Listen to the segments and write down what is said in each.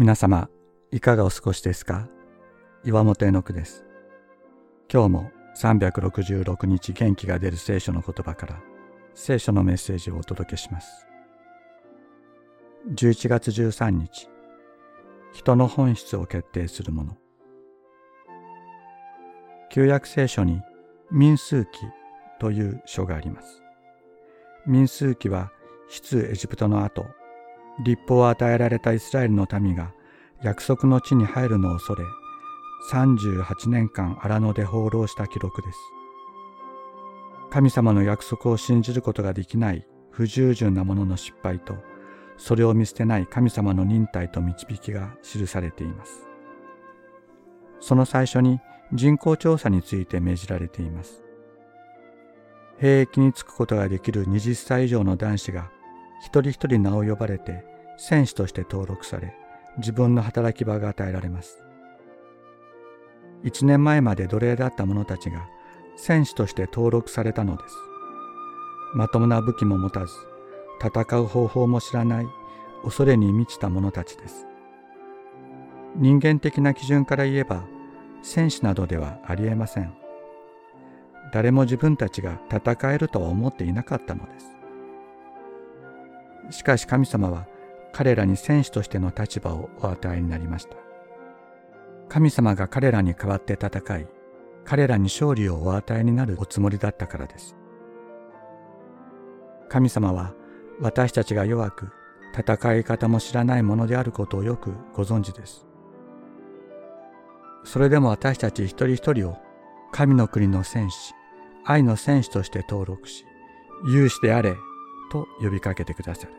皆様、いかがお過ごしですか？岩本絵の句です。今日も366日元気が出る聖書の言葉から聖書のメッセージをお届けします。11月13日、人の本質を決定するもの。旧約聖書に民数記という書があります。民数記は出エジプトの後、立法を与えられたイスラエルの民が約束の地に入るのを恐れ、38年間荒野で放浪した記録です。神様の約束を信じることができない不従順な者の失敗と、それを見捨てない神様の忍耐と導きが記されています。その最初に人口調査について命じられています。兵役に就くことができる20歳以上の男子が一人一人名を呼ばれて戦士として登録され自分の働き場が与えられます。一年前まで奴隷だった者たちが戦士として登録されたのです。まともな武器も持たず戦う方法も知らない恐れに満ちた者たちです。人間的な基準から言えば戦士などではありえません。誰も自分たちが戦えるとは思っていなかったのです。しかし神様は彼らに戦士としての立場をお与えになりました。神様が彼らに代わって戦い、彼らに勝利をお与えになるおつもりだったからです。神様は私たちが弱く、戦い方も知らないものであることをよくご存知です。それでも私たち一人一人を神の国の戦士、愛の戦士として登録し、勇士であれと呼びかけてくださる。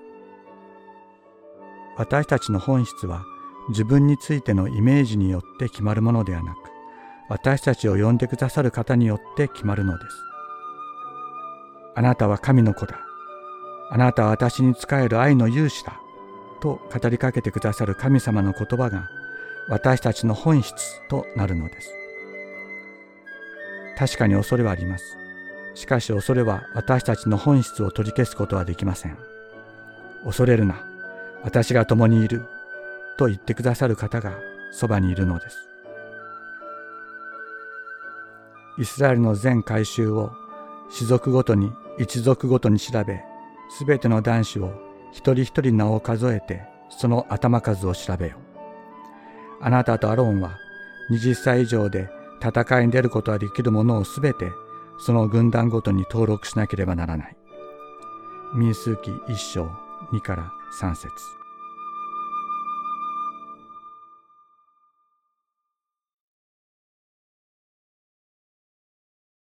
私たちの本質は自分についてのイメージによって決まるものではなく、私たちを呼んでくださる方によって決まるのです。あなたは神の子だ。あなたは私に仕える愛の勇士だ。と語りかけてくださる神様の言葉が私たちの本質となるのです。確かに恐れはあります。しかし恐れは私たちの本質を取り消すことはできません。恐れるな。私が共にいる。と言ってくださる方がそばにいるのです。イスラエルの全改宗を種族ごとに一族ごとに調べ、すべての男子を一人一人名を数えてその頭数を調べよ。あなたとアロンは20歳以上で戦いに出ることができる者をすべてその軍団ごとに登録しなければならない。民数記一章2から3節